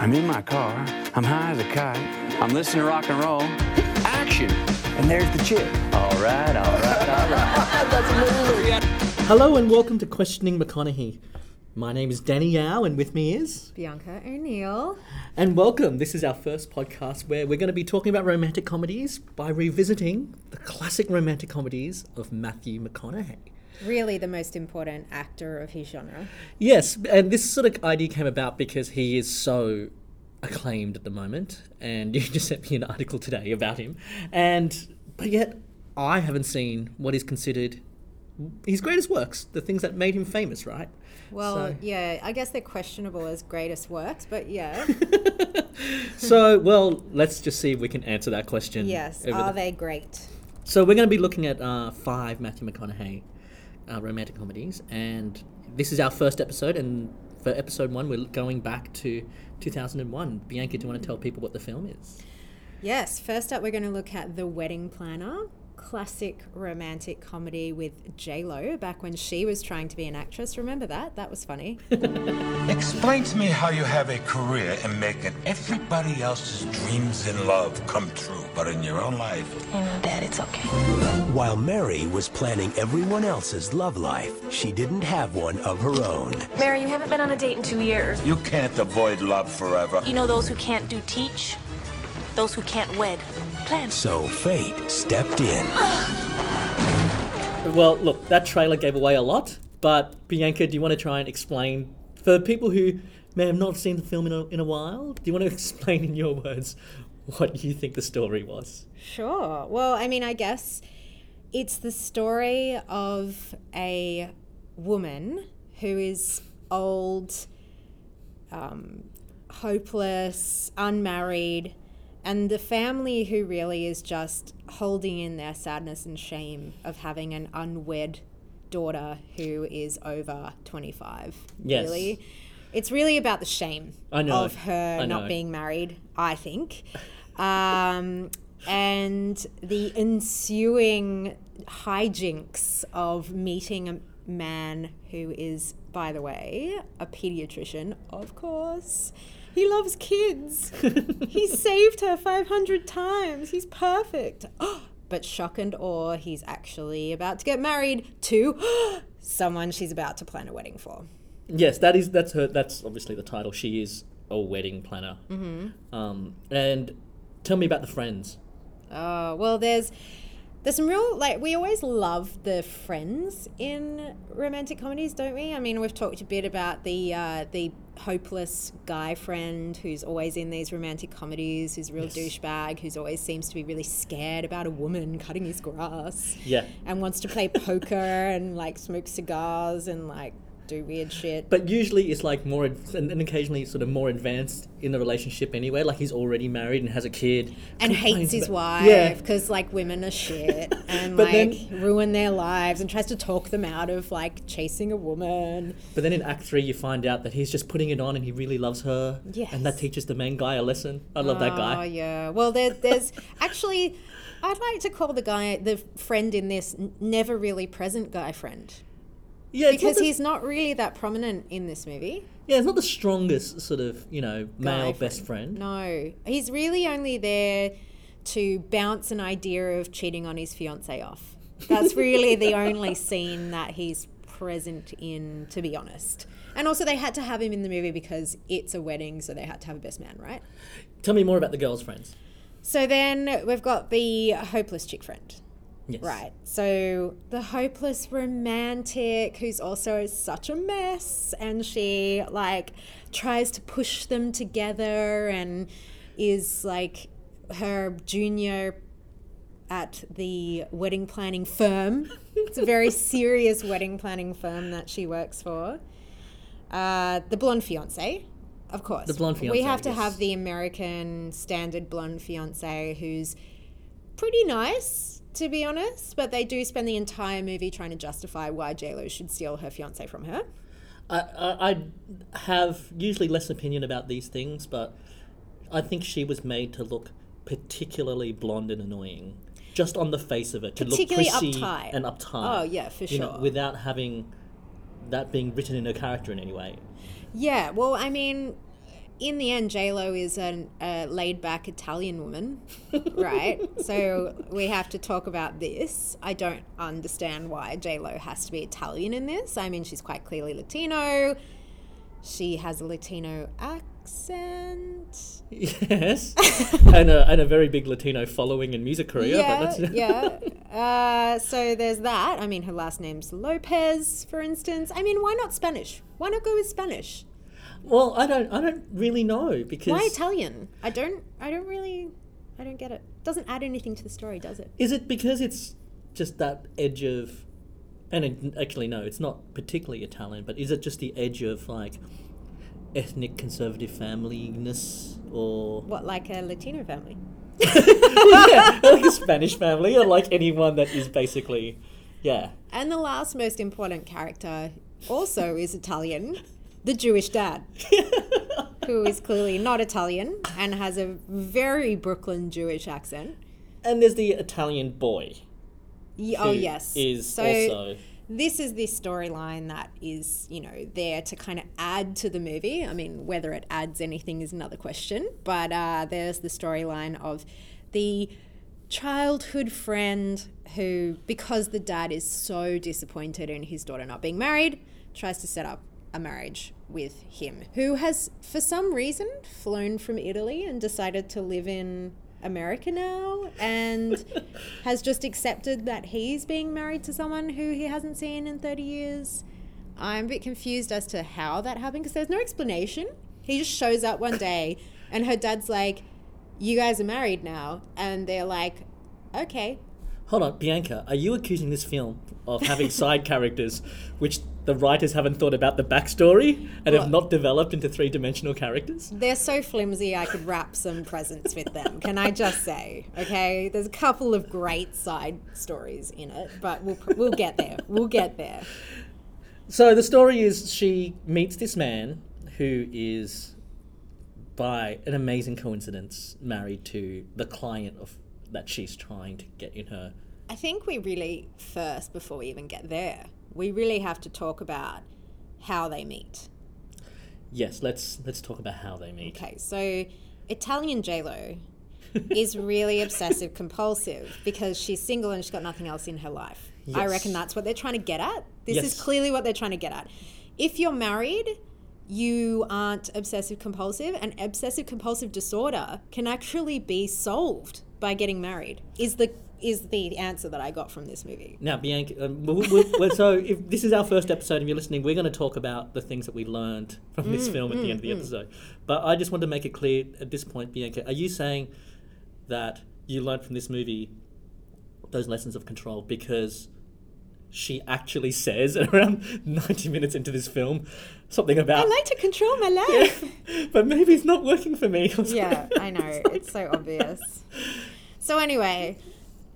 I'm in my car. I'm high as a kite. I'm listening to rock and roll. Action! And there's the chick. All right, all right, all right. Hello and welcome to Questioning McConaughey. My name is Danny Yao and with me is. Bianca O'Neill. And welcome. This is our first podcast where we're going to be talking about romantic comedies by revisiting the classic romantic comedies of Matthew McConaughey. Really, the most important actor of his genre. Yes, and this sort of idea came about because he is so acclaimed at the moment, and you just sent me an article today about him. And but yet, I haven't seen what is considered his greatest works, the things that made him famous, right? Well, So- yeah, I guess they're questionable as greatest works, but yeah. So, well, let's just see if we can answer that question. yes, are the- they great? So we're going to be looking at uh, five Matthew McConaughey uh, romantic comedies, and this is our first episode. And for episode one, we're going back to 2001. Bianca, do you want to tell people what the film is? Yes, first up, we're going to look at The Wedding Planner, classic romantic comedy with J Lo back when she was trying to be an actress. Remember that? That was funny. Explain to me how you have a career in making everybody else's dreams in love come true, but in your own life, You know, Dad, it's okay. While Mary was planning everyone else's love life, she didn't have one of her own. Mary, you haven't been on a date in two years. you can't avoid love forever. You know those who can't do teach? Those who can't wed. Plan. So fate stepped in. Well, look, that trailer gave away a lot, but Bianca, do you want to try and explain for people who may have not seen the film in a, in a while? Do you want to explain in your words what you think the story was? Sure. Well, I mean, I guess it's the story of a woman who is old, um, hopeless, unmarried, and the family who really is just holding in their sadness and shame of having an unwed daughter who is over 25. Yes. Really. It's really about the shame of her not being married, I think. Um, and the ensuing hijinks of meeting a man who is, by the way, a pediatrician, of course. He loves kids. he saved her 500 times. He's perfect. but shock and awe, he's actually about to get married to someone she's about to plan a wedding for. Yes, that is that's her. That's obviously the title. She is a wedding planner. Mm-hmm. Um, and tell me about the friends. Uh, well, there's there's some real like we always love the friends in romantic comedies, don't we? I mean, we've talked a bit about the uh, the hopeless guy friend who's always in these romantic comedies, who's a real douchebag, who's always seems to be really scared about a woman cutting his grass, Yeah. and wants to play poker and like smoke cigars and like do weird shit. But usually it's like more, ad- and, and occasionally sort of more advanced in the relationship anyway. Like he's already married and has a kid. and hates his about- wife Yeah. because like women are shit and like then- ruin their lives and tries to talk them out of like chasing a woman. But then in Act Three, you find out that he's just putting it on and he really loves her. Yes. And that teaches the main guy a lesson. I love that guy. Oh yeah. Well, there, there's actually, I'd like to call the guy the friend in this never really present guy friend Yeah, not because the- he's not really that prominent in this movie. yeah, he's not the strongest sort of you know male Guy best friend. No, he's really only there to bounce an idea of cheating on his fiance off. That's really the only scene that he's present in, to be honest. And also, they had to have him in the movie because it's a wedding, so they had to have a best man, right? Tell me more about the girls' friends. So then we've got the hopeless chick friend. Yes. Right. So the hopeless romantic who's also such a mess and she like tries to push them together and is like her junior at the wedding planning firm. it's a very serious wedding planning firm that she works for. Uh, the blonde fiance, of course. The blonde fiance. We have to yes. have the American standard blonde fiance who's pretty nice, to be honest, but they do spend the entire movie trying to justify why JLo should steal her fiance from her. I, I, I have usually less opinion about these things, but I think she was made to look particularly blonde and annoying, just on the face of it, to look prissy uptight. and uptight. Oh, yeah, for you know, sure. without having that being written in her character in any way. Yeah, well, I mean, in the end, J Lo is an, a laid back Italian woman, right? so we have to talk about this. I don't understand why J Lo has to be Italian in this. I mean, she's quite clearly Latino. She has a Latino accent. Yes, and a, and a very big Latino following in music career. Yeah, but that's, yeah. Uh, so there's that. I mean, her last name's Lopez, for instance. I mean, why not Spanish? Why not go with Spanish? Well, I don't I don't really know because Why Italian? I don't. I don't really. I don't get it. Doesn't add anything to the story, does it? Is it because it's just that edge of, and it, actually no, it's not particularly Italian, but is it just the edge of like ethnic conservative familyness or What, like a Latino family? yeah, like a Spanish family or like anyone that is basically, yeah, And the last most important character also is Italian, the Jewish dad, who is clearly not Italian and has a very Brooklyn Jewish accent. and there's the Italian boy. Ye- oh yes, is so also this is this storyline that is you know there to kind of add to the movie. I mean, whether it adds anything is another question. But uh, there's the storyline of the childhood friend who, because the dad is so disappointed in his daughter not being married, tries to set up a marriage with him, who has for some reason flown from Italy and decided to live in America now and has just accepted that he's being married to someone who he hasn't seen in 30 years. I'm a bit confused as to how that happened because there's no explanation. He just shows up one day and her dad's like, You guys are married now. And they're like, Okay. Hold on, Bianca, are you accusing this film of having side characters which the writers haven't thought about the backstory and have not developed into three dimensional characters? They're so flimsy, I could wrap some presents with them. Can I just say? Okay, there's a couple of great side stories in it, but we'll we'll get there. We'll get there. So the story is she meets this man who is, by an amazing coincidence, married to the client of that she's trying to get in her. I think we really first, before we even get there, we really have to talk about how they meet. Yes, let's let's talk about how they meet. Okay, so Italian Lo is really obsessive compulsive because she's single and she's got nothing else in her life. I reckon that's what they're trying to get at. This is clearly what they're trying to get at. If you're married, you aren't obsessive compulsive, and obsessive compulsive disorder can actually be solved by getting married. Is the is the answer that I got from this movie. Now, Bianca, um, we we we so if this is our first episode and you're listening, we're going to talk about the things that we learned from Mm, this film at the end of the episode. But I just want to make it clear at this point, Bianca, are you saying that you learned from this movie those lessons of control because she actually says around 90 minutes into this film something about. I like to control my life. but maybe it's not working for me Yeah. I know. It's so obvious. So anyway,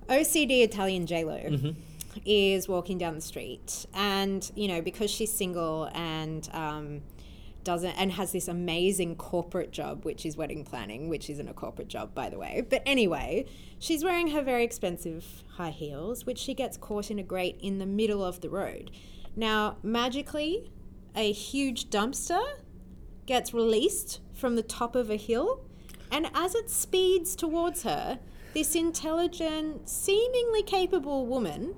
OCD Italian JLo is walking down the street, and you know because she's single and um, doesn't and has this amazing corporate job, which is wedding planning, which isn't a corporate job by the way. But anyway, she's wearing her very expensive high heels, which she gets caught in a grate in the middle of the road. Now, magically, a huge dumpster gets released from the top of a hill, and as it speeds towards her, this intelligent, seemingly capable woman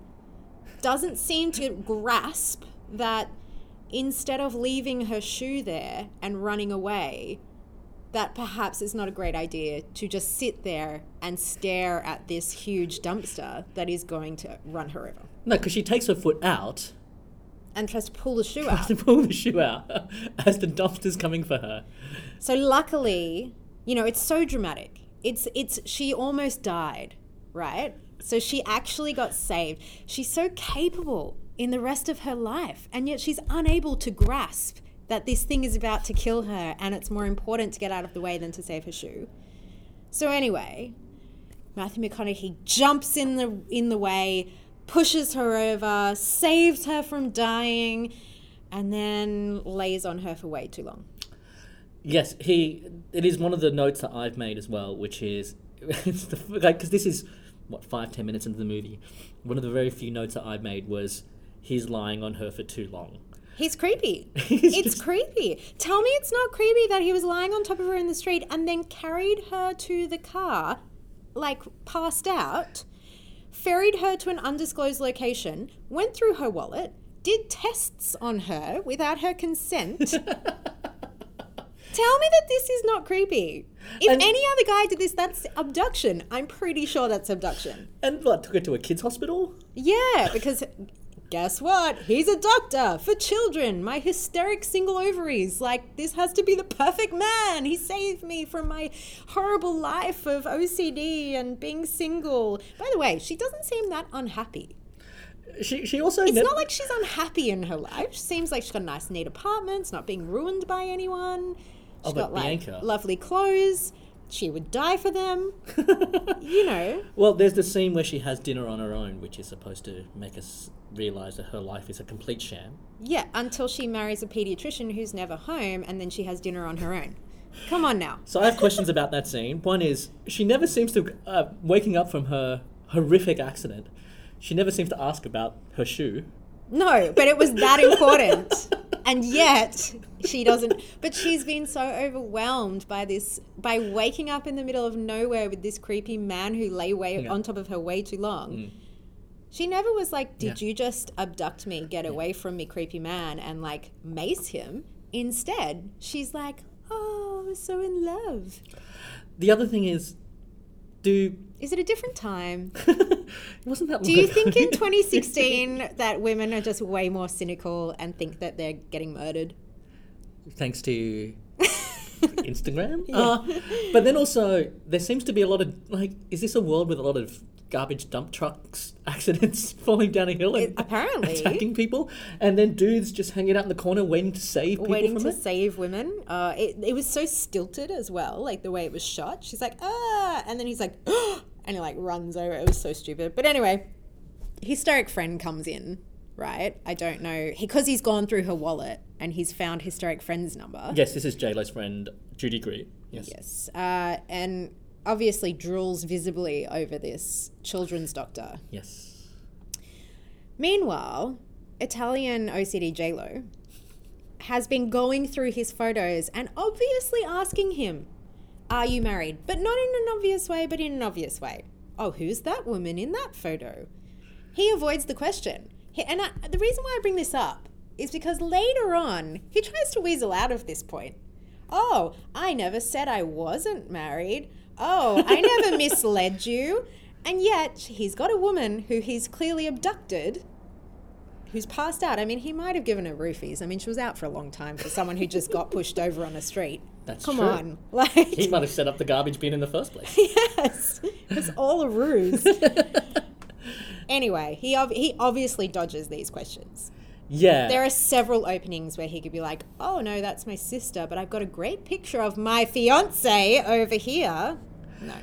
doesn't seem to grasp that instead of leaving her shoe there and running away, that perhaps it's not a great idea to just sit there and stare at this huge dumpster that is going to run her over. no because she takes her foot out And tries to pull the shoe out. to pull the shoe out as the dumpster's coming for her So luckily, you know, it's so dramatic. It's it's she almost died, right? So she actually got saved. She's so capable in the rest of her life, and yet she's unable to grasp that this thing is about to kill her and it's more important to get out of the way than to save her shoe. So anyway, Matthew McConaughey jumps in the in the way, pushes her over, saves her from dying, and then lays on her for way too long. Yes, he. It is one of the notes that I've made as well, which is it's the like because this is what five ten minutes into the movie. One of the very few notes that I've made was he's lying on her for too long, He's creepy. it's creepy. Tell me it's not creepy that he was lying on top of her in the street and then carried her to the car, like passed out, ferried her to an undisclosed location, went through her wallet, did tests on her without her consent. Tell me that this is not creepy. If And- any other guy did this, that's abduction. I'm pretty sure that's abduction. And what, took her to a kid's hospital? Yeah, because guess what? He's a doctor for children. My hysteric single ovaries. Like, this has to be the perfect man. He saved me from my horrible life of OCD and being single. By the way, she doesn't seem that unhappy. She, she also It's never- not like she's unhappy in her life. She seems like she's got a nice, neat apartment. It's not being ruined by anyone. She's Oh, but got like Bianca- lovely clothes. She would die for them. you know. Well, there's the scene where she has dinner on her own, which is supposed to make us realize that her life is a complete sham. Yeah, until she marries a pediatrician who's never home and then she has dinner on her own. Come on now. So I have questions about that scene. One is she never seems to, uh, waking up from her horrific accident, she never seems to ask about her shoe. No, but it was that important. and yet she doesn't but she's been so overwhelmed by this by waking up in the middle of nowhere with this creepy man who lay way Yeah. on top of her way too long. Mm. She never was like, Did Yeah. you just abduct me, get away from me, creepy man, and like mace him? Instead, she's like, Oh, I'm so in love. The other thing is, do Is it a different time? wasn't that? Do you think in 2016 that women are just way more cynical and think that they're getting murdered? Thanks to Instagram? Uh, but then also, there seems to be a lot of like, is this a world with a lot of garbage dump trucks accidents falling down a hill and It- apparently. attacking people, and then dudes just hanging out in the corner waiting to save people Waiting to it? save women. Uh, it, it was so stilted as well, like the way it was shot. She's like, ah, and then he's like, ah, and he like runs over. It was so stupid. But anyway, hysteric friend comes in, right? I don't know because he's gone through her wallet and he's found historic friend's number. Yes, this is J Lo's friend Judy Greer. Yes. Yes. Uh, and obviously drools visibly over this children's doctor. Yes. Meanwhile, Italian OCD JLo has been going through his photos and obviously asking him, Are you married? But not in an obvious way, but in an obvious way. Oh, who's that woman in that photo? He avoids the question. He, and I, the reason why I bring this up is because later on, he tries to weasel out of this point. Oh, I never said I wasn't married. Oh, I never misled you. And yet, he's got a woman who he's clearly abducted who's passed out. I mean, he might have given her roofies. I mean, she was out for a long time for someone who just got pushed over on a street. That's Come true. on. Like, He might have set up the garbage bin in the first place. yes, it's all a ruse. anyway, he, ob- he obviously dodges these questions. Yeah. There are several openings where he could be like, oh no, that's my sister, but I've got a great picture of my fiance over here. No.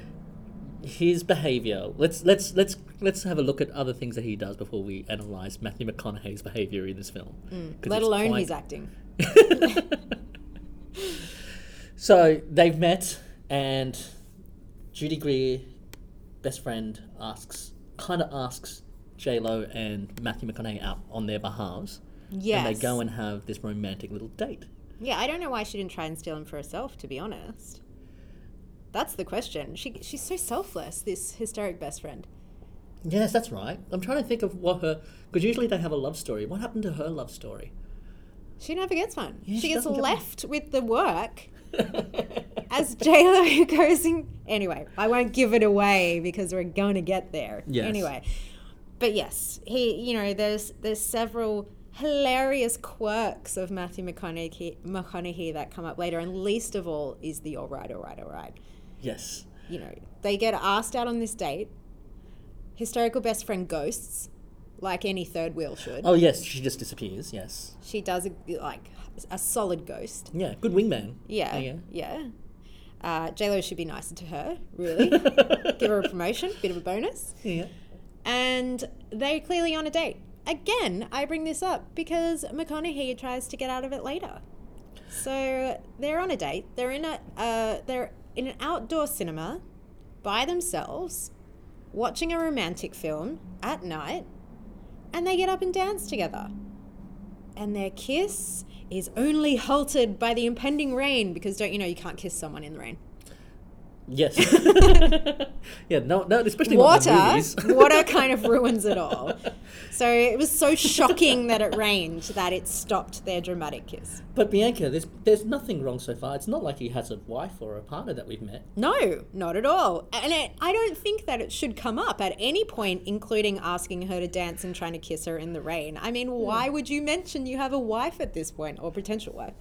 his behavior. Let's let's let's let's have a look at other things that he does before we analyze Matthew McConaughey's behavior in this film. Mm. Let alone quite- his acting. So they've met, and Judy Greer, best friend, asks kind of asks J Lo and Matthew McConaughey out on their behalves, Yes. and they go and have this romantic little date. Yeah, I don't know why she didn't try and steal him for herself, to be honest. That's the question. She, she's so selfless, this hysteric best friend. Yes, that's right. I'm trying to think of what her because usually they have a love story. What happened to her love story? She never gets one. Yeah, she, she gets doesn't get left with the work as JLo goes in. Anyway, I won't give it away because we're going to get there. Yes. Anyway, but yes, he. You know, there's there's several hilarious quirks of Matthew McConaughey, McConaughey that come up later, and least of all is the all right, all right, all right. Yes. You know, they get asked out on this date. Historical best friend ghosts, like any third wheel should. Oh yes, she just disappears. Yes. She does a, like a solid ghost. Yeah, good wingman. Yeah, yeah. yeah. Uh, JLo should be nicer to her, really. Give her a promotion, bit of a bonus. Yeah. And they're clearly on a date. Again, I bring this up because McConaughey tries to get out of it later. So they're on a date. They're in a uh, they're in an outdoor cinema by themselves, watching a romantic film at night, and they get up and dance together. and their kiss is only halted by the impending rain because don't you know you can't kiss someone in the rain? Yes. yeah, no, no, especially not the Water, water kind of ruins it all. So it was so shocking that it rained that it stopped their dramatic kiss. But Bianca, there's there's nothing wrong so far. It's not like he has a wife or a partner that we've met. No, not at all. And it, I don't think that it should come up at any point, including asking her to dance and trying to kiss her in the rain. I mean, hmm. why would you mention you have a wife at this point or potential wife?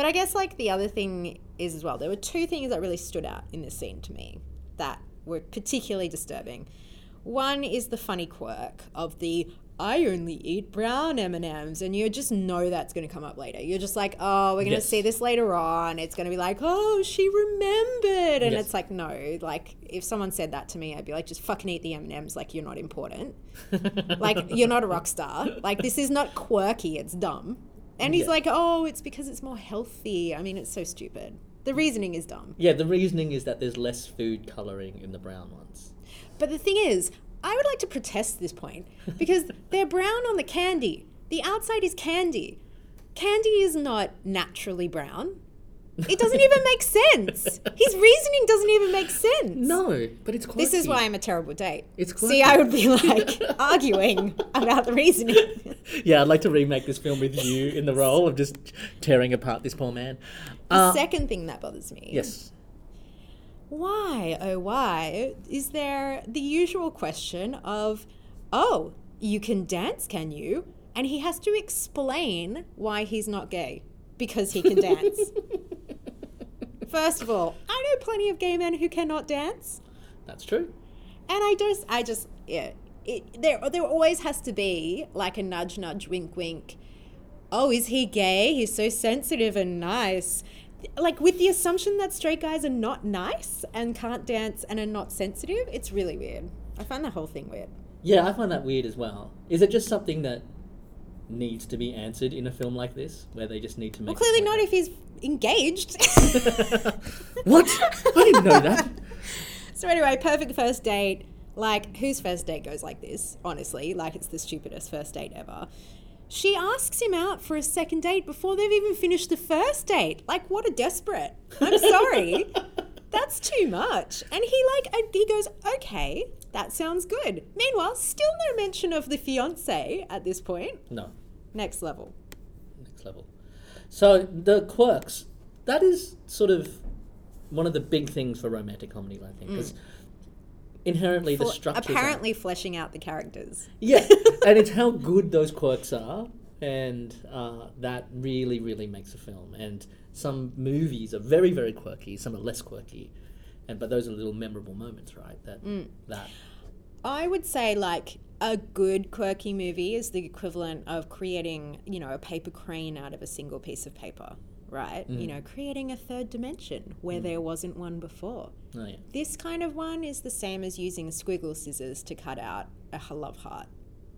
But I guess, like, the other thing is as well, there were two things that really stood out in this scene to me that were particularly disturbing. One is the funny quirk of the I only eat brown M&Ms and you just know that's going to come up later. You're just like, "Oh, we're going to Yes. see this later on. It's going to be like, "Oh, she remembered." And Yes. it's like, "No, like if someone said that to me, I'd be like, "Just fucking eat the M&Ms like you're not important." like you're not a rock star. Like this is not quirky, it's dumb. And he's Yeah. like, "Oh, it's because it's more healthy." I mean, it's so stupid. The reasoning is dumb. Yeah, the reasoning is that there's less food coloring in the brown ones. But the thing is, I would like to protest this point because they're brown on the candy. The outside is candy. Candy is not naturally brown. It doesn't even make sense. His reasoning doesn't even make sense. No, but it's quirky. This is why I'm a terrible date. It's See. I would be like arguing about the reasoning. Yeah, I'd like to remake this film with you in the role of just tearing apart this poor man. The Uh, second thing that bothers me yes. why, oh, why is there the usual question of, oh, you can dance, can you? And he has to explain why he's not gay because he can dance. First of all, I know plenty of gay men who cannot dance. That's true. And I just, I just, yeah, it, there, there always has to be like a nudge, nudge, wink, wink. Oh, is he gay? He's so sensitive and nice. Like with the assumption that straight guys are not nice and can't dance and are not sensitive, it's really weird. I find the whole thing weird. Yeah, I find that weird as well. Is it just something that needs to be answered in a film like this, where they just need to make? Well, clearly not if he's engaged. What? I didn't know that. So anyway, perfect first date. Like, whose first date goes like this? Honestly, like it's the stupidest first date ever. She asks him out for a second date before they've even finished the first date. Like, what a desperate! I'm sorry, that's too much. And he like he goes, okay, that sounds good. Meanwhile, still no mention of the fiance at this point. No, Next level. next level. So the quirks. That is sort of one of the big things for romantic comedies, I think, because inherently the structure. apparently fleshing out the characters. Yeah, and it's how good those quirks are, and uh, that really, really makes a film. And some movies are very, very quirky. Some are less quirky, and but those are little memorable moments, right? That that I would say like a good quirky movie is the equivalent of creating, you know, a paper crane out of a single piece of paper, right? You mm. know, creating a third dimension where mm. there wasn't one before. oh yeah. This kind of one is the same as using squiggle scissors to cut out a love heart.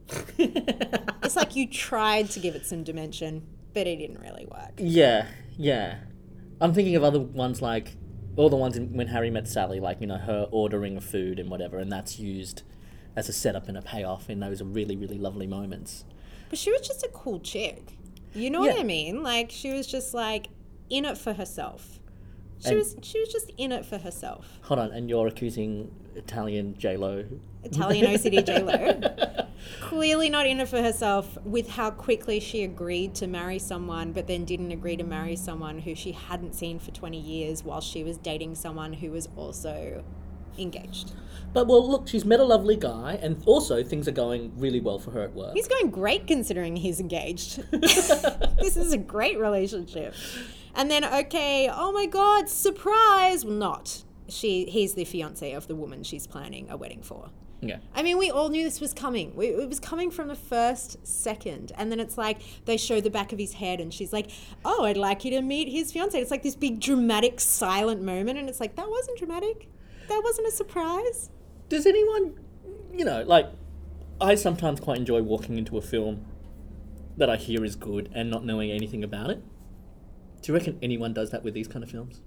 it's like you tried to give it some dimension, but it didn't really work. Yeah, yeah. I'm thinking of other ones like all the ones in, when Harry met Sally, like you know her ordering food and whatever, and that's used as a setup and a payoff in those really, really lovely moments. But she was just a cool chick. You know what I mean? Like she was just like in it for herself. She And- was she was just in it for herself. Hold on, and you're accusing Italian J Lo? Italian OCD J Lo. Clearly not in it for herself with how quickly she agreed to marry someone, but then didn't agree to marry someone who she hadn't seen for 20 years while she was dating someone who was also engaged. But well, look, she's met a lovely guy, and also things are going really well for her at work. He's going great considering he's engaged. this is a great relationship. And then, okay, oh my god, surprise! Well, not. She, he's the fiance of the woman she's planning a wedding for. Yeah. I mean, we all knew this was coming. We, it was coming from the first second. And then it's like they show the back of his head, and she's like, Oh, I'd like you to meet his fiance. It's like this big dramatic, silent moment. And it's like, That wasn't dramatic. That wasn't a surprise. Does anyone, you know, like, I sometimes quite enjoy walking into a film that I hear is good and not knowing anything about it. Do you reckon anyone does that with these kind of films?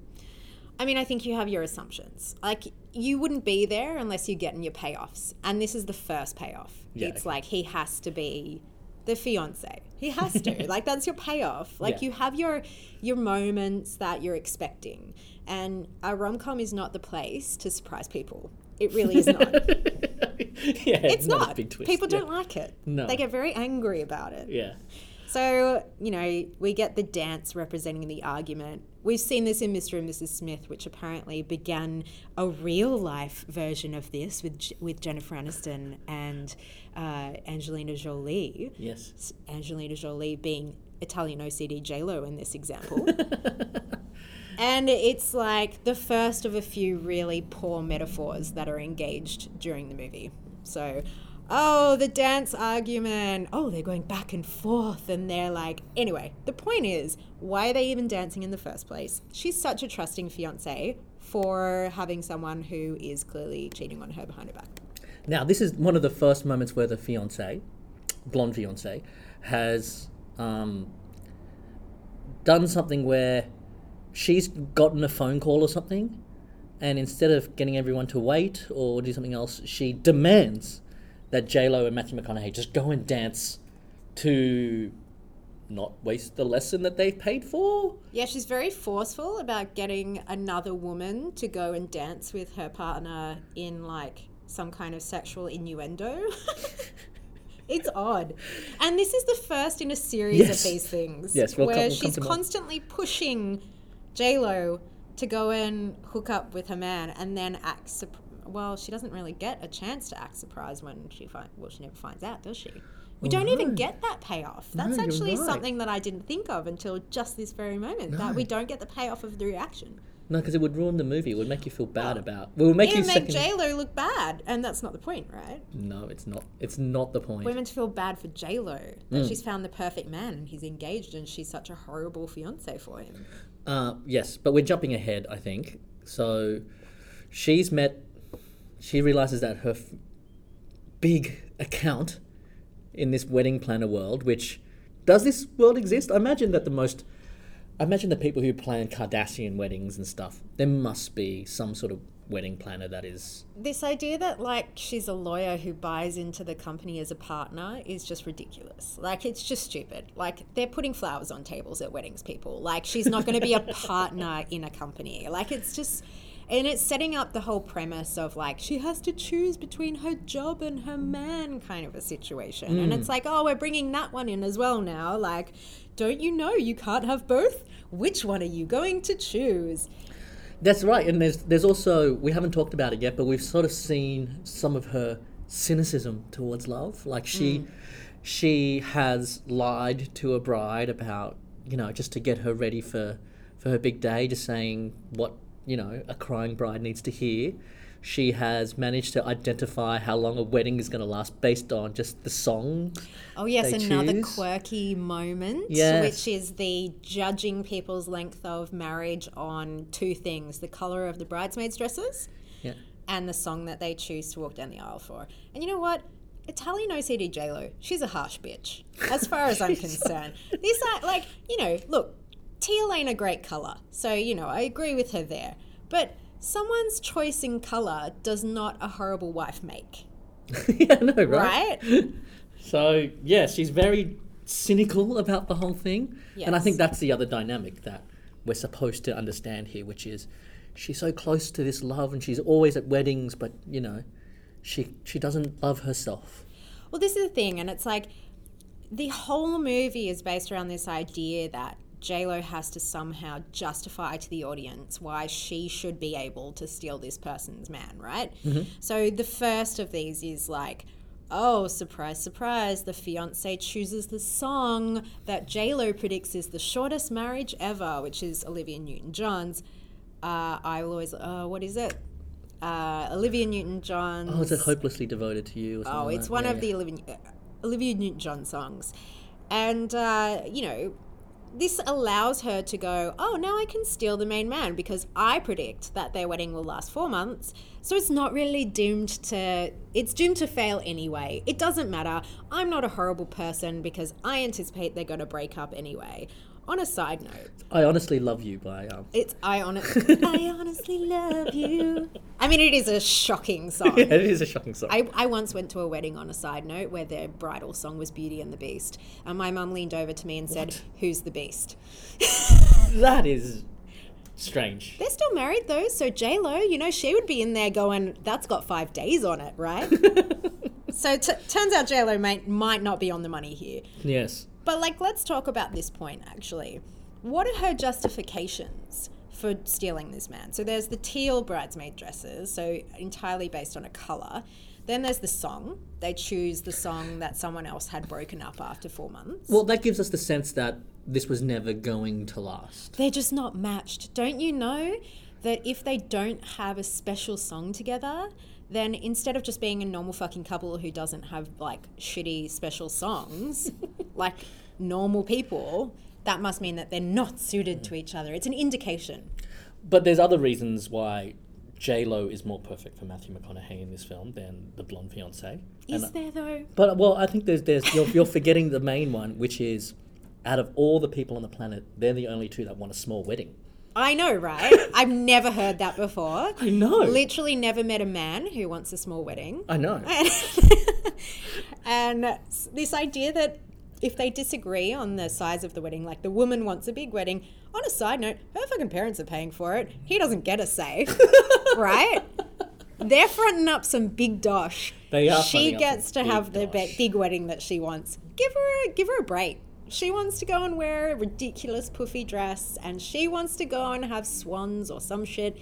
I mean, I think you have your assumptions. Like, you wouldn't be there unless you're getting your payoffs. And this is the first payoff. Yeah, it's okay. like he has to be the fiance. He has to. like that's your payoff. Like Yeah. you have your your moments that you're expecting. And a rom com is not the place to surprise people. It really is not. yeah, it's not. big twist. People don't like it. No. They get very angry about it. Yeah. So, you know, we get the dance representing the argument. We've seen this in Mr. and Mrs. Smith, which apparently began a real life version of this with, with Jennifer Aniston and uh, Angelina Jolie. Yes. Angelina Jolie being Italian OCD J-Lo in this example. and it's like the first of a few really poor metaphors that are engaged during the movie. So, oh, the dance argument. Oh, they're going back and forth and they're like, anyway, the point is, why are they even dancing in the first place? She's such a trusting fiance for having someone who is clearly cheating on her behind her back. Now, this is one of the first moments where the fiance, blonde fiance, has um, done something where she's gotten a phone call or something, and instead of getting everyone to wait or do something else, she demands that J Lo and Matthew McConaughey just go and dance to not waste the lesson that they've paid for. Yeah, she's very forceful about getting another woman to go and dance with her partner in like some kind of sexual innuendo. it's odd. And this is the first in a series Yes. of these things Yes, we'll where come- we'll she's constantly more. constantly pushing J-Lo to go and hook up with her man and then act sup- well, she doesn't really get a chance to act surprised when she find well, she never finds out, does she? We oh, don't even get that payoff. That's No, actually right. something that I didn't think of until just this very moment. That we don't get the payoff of the reaction. No, because it would ruin the movie. It would make you feel bad about. It would make It you would make. J Lo look bad, and that's not the point, right? no, it's not. It's not the point. We're to feel bad for J Lo that mm. she's found the perfect man and he's engaged, and she's such a horrible fiance for him. Uh, yes, but we're jumping ahead, I think. So she's met, she realizes that her f- big account in this wedding planner world, which does this world exist? I imagine that the most, I imagine the people who plan Kardashian weddings and stuff, there must be some sort of wedding planner that is. This idea that like she's a lawyer who buys into the company as a partner is just ridiculous. Like it's just stupid. Like they're putting flowers on tables at weddings, people. Like she's not going to be a partner in a company. Like it's just and it's setting up the whole premise of like she has to choose between her job and her man kind of a situation. And it's hmm. like, "Oh, we're bringing that one in as well now." Like, don't you know you can't have both? Which one are you going to choose? That's right, and there's there's also we haven't talked about it yet, but we've sort of seen some of her cynicism towards love. Like she hmm. she has lied to a bride about you know just to get her ready for for her big day, just saying what you know a crying bride needs to hear. She has managed to identify how long a wedding is going to last based on just the song. Oh yes, another choose. quirky moment, Yes. which is the judging people's length of marriage on two things: the color of the bridesmaids' dresses Yeah. and the song that they choose to walk down the aisle for. And you know what? Italian OCD JLo, she's a harsh bitch, as far as I'm concerned. This, uh, like, you know, look, teal ain't a great color, so you know I agree with her there. But someone's choice in color does not a horrible wife make, yeah, no, right? right? So yeah, she's very cynical about the whole thing, and I think that's the other dynamic that we're supposed to understand here, which is she's so close to this love, and she's always at weddings, but you know, she she doesn't love herself. Well, this is the thing, and it's like the whole movie is based around this idea that JLo has to somehow justify to the audience why she should be able to steal this person's man, right? So the first of these is like, oh, surprise, surprise, the fiance chooses the song that JLo predicts is the shortest marriage ever, which is Olivia Newton John's. Uh, I will always, uh, what is it? Uh, Olivia Newton John's. Oh, is it hopelessly devoted to you? Or something Oh, it's that? one Yeah, of yeah. the Olivia, uh, Olivia Newton-John songs, and uh, you know, this allows her to go. Oh, now I can steal the main man because I predict that their wedding will last four months. So it's not really doomed to. It's doomed to fail anyway. It doesn't matter. I'm not a horrible person because I anticipate they're going to break up anyway. On a side note, I honestly love you by um, it's I honestly I honestly love you. I mean, it is a shocking song. it is a shocking song. I, I once went to a wedding on a side note where their bridal song was Beauty and the Beast. And my mum leaned over to me and said, Who's the Beast? that is strange. They're still married though, so J Lo, you know, she would be in there going, "That's got five days on it, right?" so t- turns out J Lo might might not be on the money here. Yes. But like, let's talk about this point actually. What are her justifications for stealing this man? So there's the teal bridesmaid dresses, so entirely based on a color. Then there's the song. They choose the song that someone else had broken up after four months. Well, that gives us the sense that this was never going to last. They're just not matched. Don't you know that if they don't have a special song together, then instead of just being a normal fucking couple who doesn't have like shitty special songs, like normal people, that must mean that they're not suited to each other. It's an indication. But there's other reasons why J Lo is more perfect for Matthew McConaughey in this film than the blonde fiance. Is And- there though? But well, I think there's there's you're, you're forgetting the main one, which is out of all the people on the planet, they're the only two that want a small wedding. I know, right? I've never heard that before. I know. Literally never met a man who wants a small wedding. I know. and this idea that if they disagree on the size of the wedding, like the woman wants a big wedding, on a side note, her fucking parents are paying for it. He doesn't get a say, right? They're fronting up some big dosh. They are She gets to have the big wedding that she wants. Give her, a, give her a break. She wants to go and wear a ridiculous puffy dress, and she wants to go and have swans or some shit.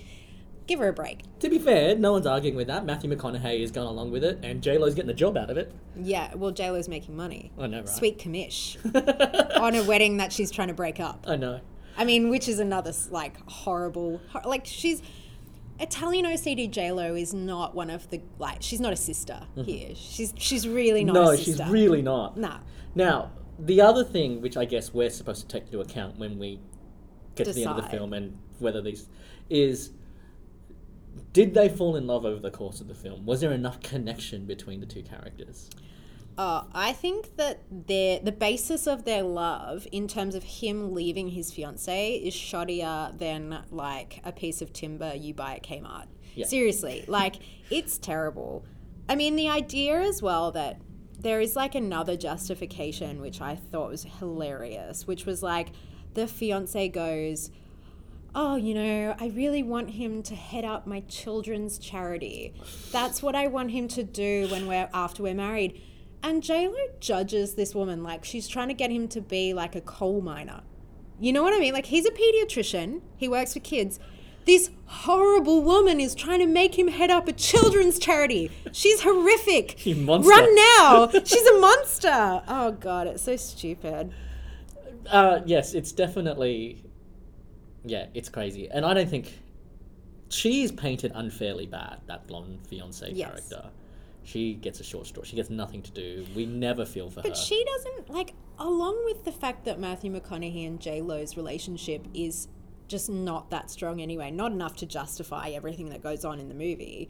Give her a break. To be fair, no one's arguing with that. Matthew McConaughey is going along with it, and J Lo's getting the job out of it. Yeah, well, J Lo's making money. I know, right? Sweet commish on a wedding that she's trying to break up. I know. I mean, which is another like horrible, hor- like she's Italian OCD JLo is not one of the like she's not a sister here. She's she's really not. Mm-hmm. no, she's really not. nah. Now, the other thing which I guess we're supposed to take into account when we get to the end of the film and whether these is did they fall in love over the course of the film? Was there enough connection between the two characters? Uh, I think that their the basis of their love, in terms of him leaving his fiance, is shoddier than like a piece of timber you buy at Kmart. Yeah. Seriously, like it's terrible. I mean, the idea as well that there is like another justification which I thought was hilarious, which was like the fiance goes, oh, you know, I really want him to head up my children's charity. That's what I want him to do when we're after we're married. And JLo judges this woman like she's trying to get him to be like a coal miner. You know what I mean? Like he's a pediatrician, he works for kids. This horrible woman is trying to make him head up a children's charity. She's horrific. You monster. Run now. She's a monster. Oh god, it's so stupid. Uh, yes, it's definitely. Yeah, it's crazy, and I don't think she is painted unfairly bad. That blonde fiance Yes. character, she gets a short straw. She gets nothing to do. We never feel for her. But she doesn't like, along with the fact that Matthew McConaughey and J Lo's relationship is just not that strong anyway, not enough to justify everything that goes on in the movie.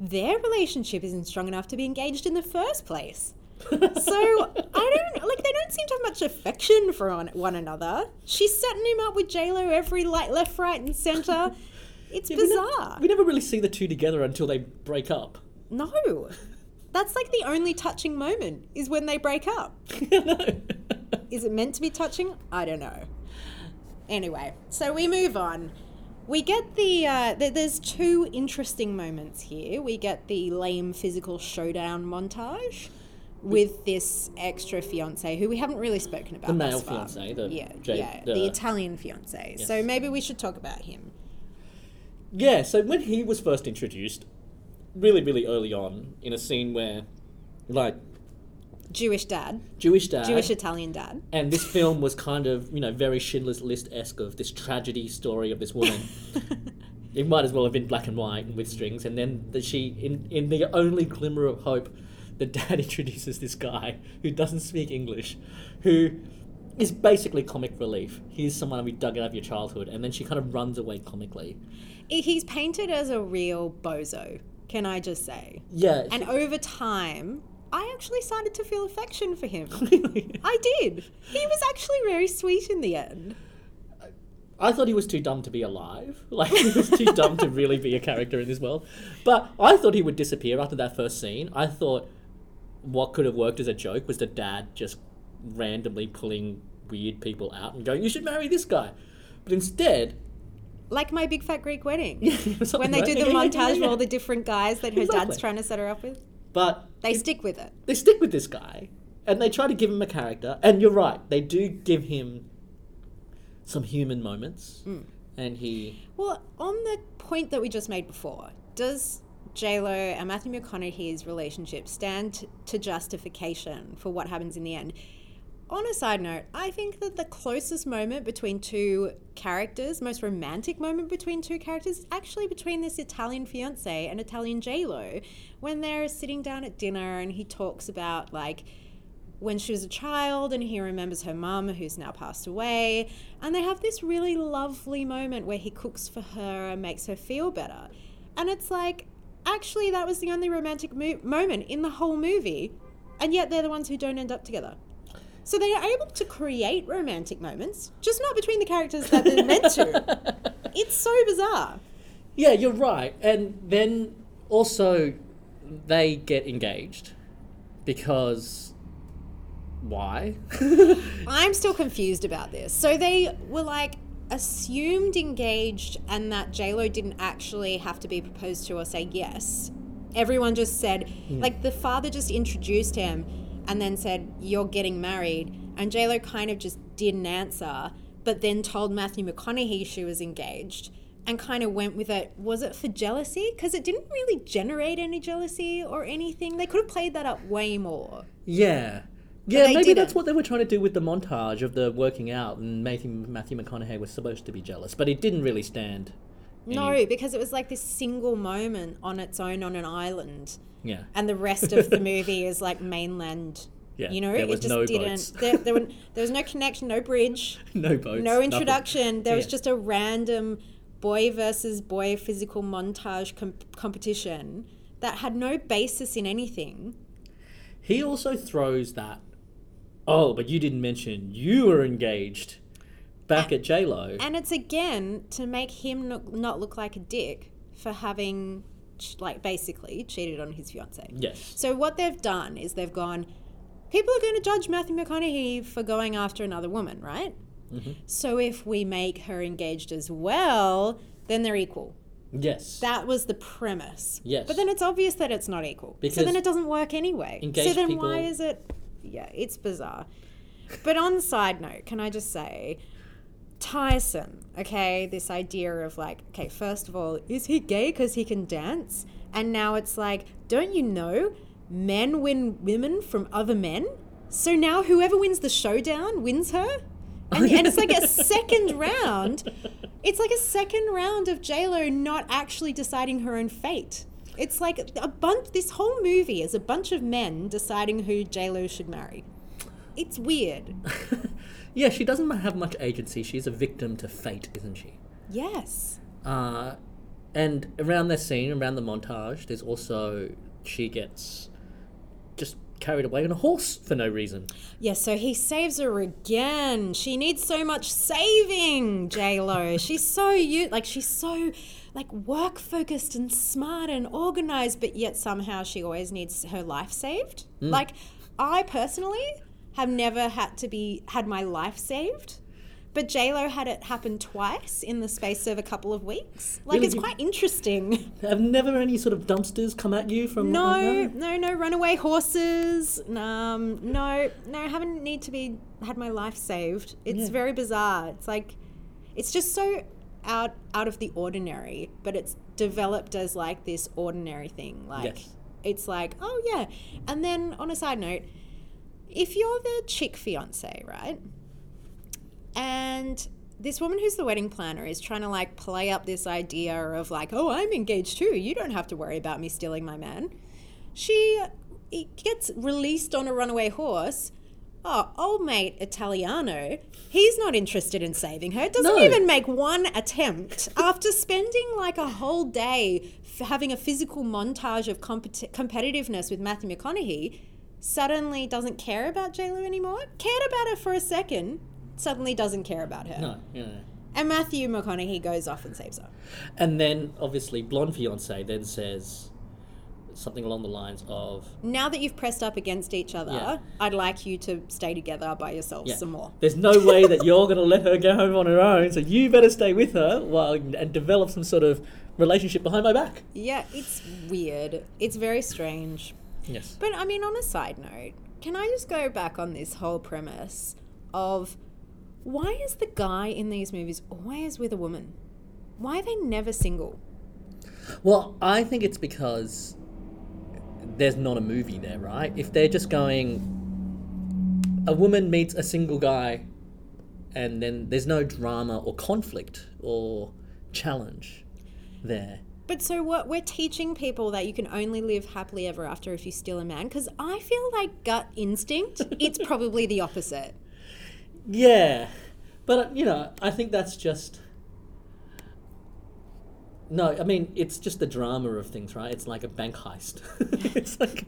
Their relationship isn't strong enough to be engaged in the first place. so I don't like they don't seem to have much affection for one, one another. She's setting him up with J Lo every like left, right, and center. It's Yeah, we ne- bizarre. we never really see the two together until they break up. no, that's like the only touching moment is when they break up. Is it meant to be touching? I don't know. Anyway, so we move on. We get the, uh, th- there's two interesting moments here. We get the lame physical showdown montage with this extra fiance who we haven't really spoken about. The male far. fiancé, the yeah, J- yeah, the- the Italian fiance. So maybe we should talk about him. Yeah, so when he was first introduced, really, really early on, in a scene where, like, Jewish dad, Jewish dad, Jewish Italian dad. and this film was kind of, you know, very Schindler's List esque of this tragedy story of this woman. it might as well have been black and white and with strings, and then the, she, in, in the only glimmer of hope, the dad introduces this guy who doesn't speak English, who is basically comic relief. He's someone we dug out of your childhood, and then she kind of runs away comically. He's painted as a real bozo, can I just say? Yeah, And over time, I actually started to feel affection for him. Really? I did. He was actually very sweet in the end. I thought he was too dumb to be alive. Like he was too dumb to really be a character in this world. But I thought he would disappear after that first scene. I thought what could have worked as a joke was the dad just randomly pulling weird people out and going, "You should marry this guy." But instead, Like my big fat Greek wedding. when they do the montage of all the different guys that her Exactly. dad's trying to set her up with. But They stick with it. they stick with this guy and they try to give him a character. And you're right, they do give him some human moments, mm. and he Well, on the point that we just made before, does J Lo and Matthew McConaughey's relationship stand t- to justification for what happens in the end? On a side note, I think that the closest moment between two characters, most romantic moment between two characters, is actually between this Italian fiance and Italian J Lo, when they're sitting down at dinner and he talks about like when she was a child and he remembers her mum who's now passed away and they have this really lovely moment where he cooks for her and makes her feel better. And it's like actually that was the only romantic mo- moment in the whole movie and yet they're the ones who don't end up together so they are able to create romantic moments just not between the characters that they're meant to it's so bizarre Yeah, you're right. And then also they get engaged because why? I'm still confused about this. So they were like assumed engaged and that JLo didn't actually have to be proposed to or say yes. Everyone just said hmm. like the father just introduced him and then said you're getting married and JLo kind of just didn't answer but then told Matthew McConaughey she was engaged and kind of went with it. Was it for jealousy? Because it didn't really generate any jealousy or anything. They could have played that up way more. yeah. Yeah, maybe that's didn't. what they were trying to do with the montage of the working out, and Matthew, Matthew McConaughey was supposed to be jealous, but it didn't really stand. No, because it was like this single moment on its own on an island, Yeah. and the rest of the movie is like mainland. Yeah, you know, it just no didn't. There, there, were, there was no connection, no bridge, No boats. no nothing. introduction. There was Yeah. just a random boy versus boy physical montage com- competition that had no basis in anything. He also throws that. Oh, but you didn't mention you were engaged back at J Lo. And it's again to make him no- not look like a dick for having, like, basically cheated on his fiance. Yes. So what they've done is they've gone, people are going to judge Matthew McConaughey for going after another woman, right? Mm-hmm. So if we make her engaged as well, then they're equal. Yes. That was the premise. Yes. But then it's obvious that it's not equal. Because so then it doesn't work anyway. So then people- why is it? Yeah, it's bizarre. But on the side note, can I just say, tiresome, okay? This idea of like, okay, first of all, is he gay because he can dance? And now it's like, don't you know men win women from other men? So now whoever wins the showdown wins her? And, and it's like a second round. It's like a second round of JLo not actually deciding her own fate. It's like a bunch, this whole movie is a bunch of men deciding who JLo should marry. It's weird. yeah, she doesn't have much agency. She's a victim to fate, isn't she? Yes. Uh, and around that scene, around the montage, there's also she gets just carried away on a horse for no reason. Yeah, so he saves her again. She needs so much saving, J Lo. she's so you like she's so like work focused and smart and organized, but yet somehow she always needs her life saved. Like I personally have never had to be had my life saved. But J Lo had it happen twice in the space of a couple of weeks. Like Really? it's quite interesting. Have never any sort of dumpsters come at you from? No, no, no runaway horses. Um, no, no, haven't need to be had my life saved. It's Yeah. very bizarre. It's like, it's just so out out of the ordinary, but it's developed as like this ordinary thing. Like, Yes. it's like, oh yeah. And then on a side note, if you're the chick fiance, right? And this woman who's the wedding planner is trying to like play up this idea of like, oh, I'm engaged too. You don't have to worry about me stealing my man. She gets released on a runaway horse. Oh, old mate Italiano, he's not interested in saving her. Doesn't No. even make one attempt after spending like a whole day f- having a physical montage of compet- competitiveness with Matthew McConaughey. Suddenly doesn't care about JLo anymore. Cared about her for a second, suddenly doesn't care about her. No, yeah. And Matthew McConaughey goes off and saves her. And then obviously blonde fiance then says something along the lines of Now that you've pressed up against each other, Yeah. I'd like you to stay together by yourselves yeah, some more. There's no way that you're going to let her go home on her own, so you better stay with her while and develop some sort of relationship behind my back. Yeah, it's weird. It's very strange. Yes. But I mean, on a side note, can I just go back on this whole premise of why is the guy in these movies always with a woman? Why are they never single? Well, I think it's because there's not a movie there, right? If they're just going, a woman meets a single guy, and then there's no drama or conflict or challenge there. But so what? We're teaching people that you can only live happily ever after if you steal a man. Because I feel like gut instinct, it's probably the opposite. Yeah, but uh, you know, I think that's just. No, I mean it's just the drama of things, right? It's like a bank heist. it's like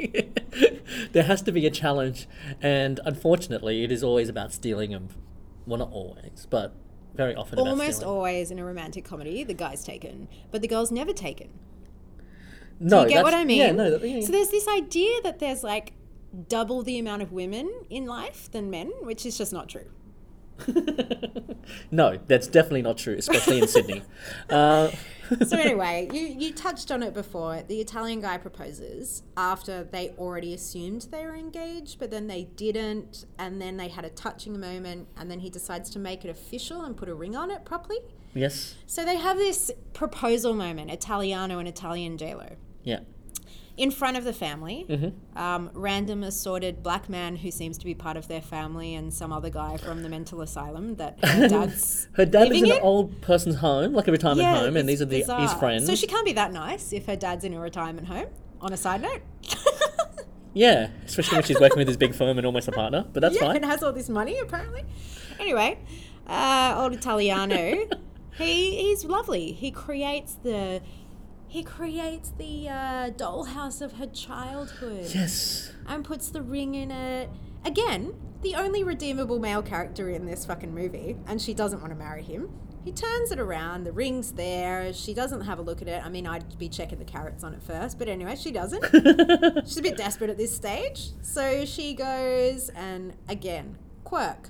there has to be a challenge, and unfortunately, it is always about stealing them. Well, not always, but very often. Almost always in a romantic comedy, the guy's taken, but the girl's never taken. No, you get what I mean? Yeah, no. that- yeah. So there's this idea that there's like double the amount of women in life than men, which is just not true. no, that's definitely not true, especially in Sydney. Uh, So anyway, you you touched on it before. The Italian guy proposes after they already assumed they were engaged, but then they didn't, and then they had a touching moment, and then he decides to make it official and put a ring on it properly. yes. So they have this proposal moment, Italiano and Italian JLo. Yeah. In front of the family. Mm-hmm. Um, random assorted black man who seems to be part of their family, and some other guy from the mental asylum that her dad's. Her dad lives living in an in? old person's home, like a retirement Yeah, home, and these are the his friends. So she can't be that nice if her dad's in a retirement home. On a side note, yeah, especially when she's working with his big firm and almost a partner, but that's yeah, fine. and has all this money apparently. Anyway, uh, old Italiano, he he's lovely. He creates the. He creates the uh, dollhouse of her childhood. Yes. and puts the ring in it. Again, the only redeemable male character in this fucking movie, and she doesn't want to marry him. He turns it around, the ring's there, she doesn't have a look at it. I mean, I'd be checking the carats on it first, but anyway, she doesn't. She's a bit desperate at this stage. So she goes, and again, quirk.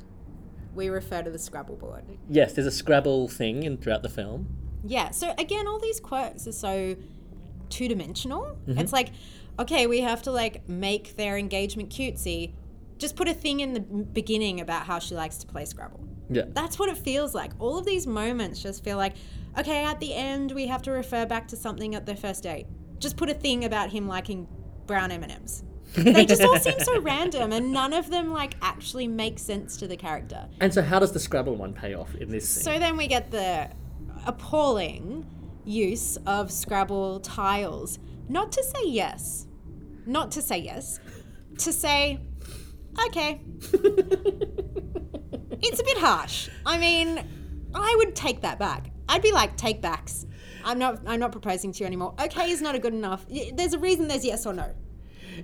We refer to the Scrabble board. Yes, there's a Scrabble thing in throughout the film. Yeah. So again, all these quirks are so two dimensional. Mm-hmm. It's like, okay, we have to like make their engagement cutesy. Just put a thing in the beginning about how she likes to play Scrabble. Yeah. That's what it feels like. All of these moments just feel like, okay, at the end we have to refer back to something at their first date. Just put a thing about him liking brown M and M's. They just all seem so random, and none of them like actually make sense to the character. And so, how does the Scrabble one pay off in this scene? So then we get the appalling use of Scrabble tiles. Not to say yes, not to say yes, to say, okay. it's a bit harsh. I mean, I would take that back. I'd be like, take backs. I'm not. I'm not proposing to you anymore. Okay is not a good enough. There's a reason. There's yes or no.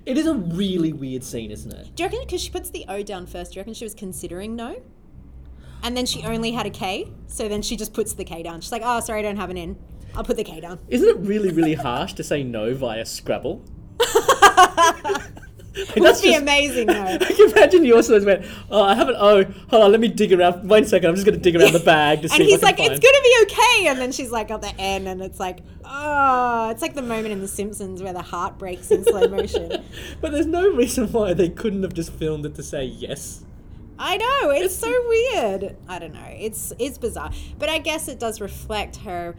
it is a really weird scene, isn't it? Do you reckon because she puts the O down first? Do you reckon she was considering no? And then she only had a K, so then she just puts the K down. She's like, "Oh, sorry, I don't have an N. I'll put the K down." Isn't it really, really harsh to say no via Scrabble? It would be amazing though. I can imagine you also went, oh, I have an O. Oh, hold on, let me dig around. Wait a second, I'm just going to dig around the bag to see And he's like, can "It's gonna be okay," and then she's like, "Got the N," and it's like, "Oh, it's like the moment in The Simpsons where the heart breaks in slow motion." But there's no reason why they couldn't have just filmed it to say yes. I know it's so weird. I don't know. It's it's bizarre, but I guess it does reflect her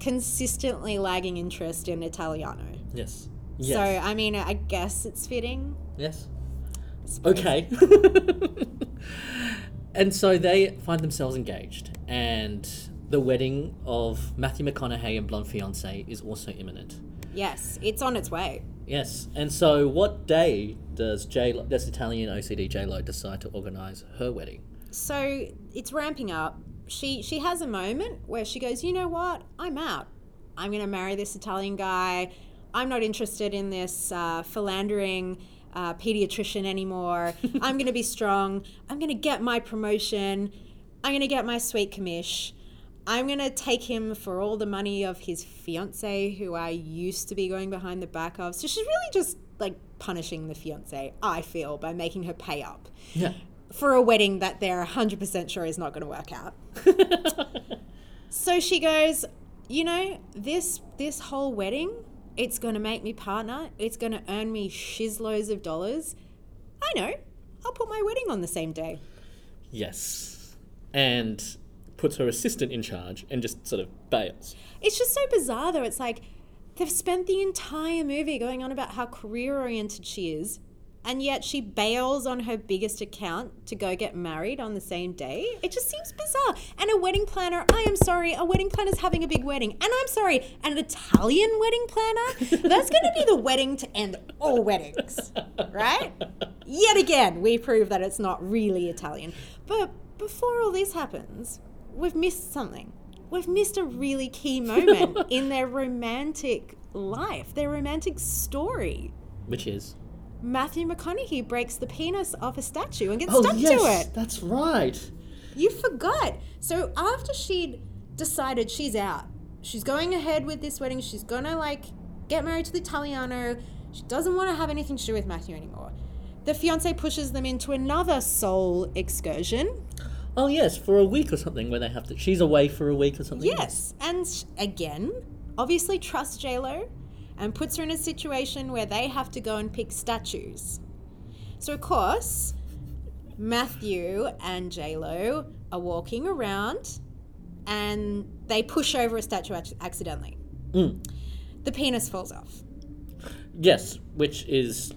consistently lagging interest in Italiano. Yes. yes. So I mean, I guess it's fitting. yes. Okay. and so they find themselves engaged, and the wedding of Matthew McConaughey and blonde fiance is also imminent. Yes, it's on its way. Yes. And so, what day does J does Italian OCD J Lo decide to organize her wedding? So it's ramping up. She she has a moment where she goes, you know what? I'm out. I'm gonna marry this Italian guy. I'm not interested in this uh, philandering uh, pediatrician anymore. I'm going to be strong. I'm going to get my promotion. I'm going to get my sweet commish. I'm going to take him for all the money of his fiance, who I used to be going behind the back of. So she's really just like punishing the fiance, I feel, by making her pay up Yeah. for a wedding that they're 100% sure is not going to work out. so she goes, you know, this this whole wedding, it's going to make me partner. It's going to earn me shizloads of dollars. I know. I'll put my wedding on the same day. Yes. And puts her assistant in charge and just sort of bails. It's just so bizarre though. It's like they've spent the entire movie going on about how career oriented she is, and yet she bails on her biggest account to go get married on the same day. It just seems bizarre. And a wedding planner, I am sorry, a wedding planner's having a big wedding. And I'm sorry, an Italian wedding planner? That's going to be the wedding to end all weddings, right? Yet again, we prove that it's not really Italian. But before all this happens, we've missed something. We've missed a really key moment in their romantic life, their romantic story. Which is. Matthew McConaughey breaks the penis off a statue and gets Oh, stuck yes, to it. that's right. You forgot. So after she'd decided she's out, she's going ahead with this wedding, she's gonna like get married to the Italiano, she doesn't want to have anything to do with Matthew anymore. The fiance pushes them into another soul excursion. Oh, yes, for a week or something where they have to. She's away for a week or something. Yes, and sh- again, obviously trusts J Lo, and puts her in a situation where they have to go and pick statues. So of course, Matthew and J Lo are walking around, and they push over a statue ac- accidentally. Mm. The penis falls off. Yes, which is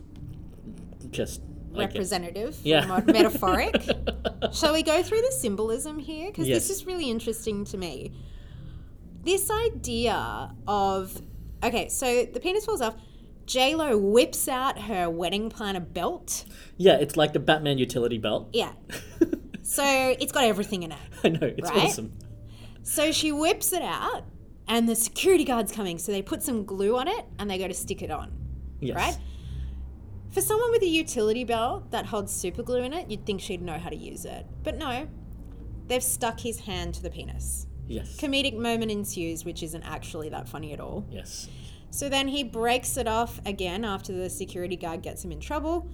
just. Representative, Yeah. mod- metaphoric. Shall we go through the symbolism here? Because Yes. this is really interesting to me. This idea of okay, so the penis falls off. J Lo whips out her wedding planner belt. Yeah, it's like the Batman utility belt. Yeah. so it's got everything in it. I know, it's Right? awesome. So she whips it out, and the security guard's coming. So they put some glue on it and they go to stick it on. Yes. Right? For someone with a utility belt that holds super glue in it, you'd think she'd know how to use it. But no, they've stuck his hand to the penis. Yes. Comedic moment ensues, which isn't actually that funny at all. yes. So then he breaks it off again after the security guard gets him in trouble,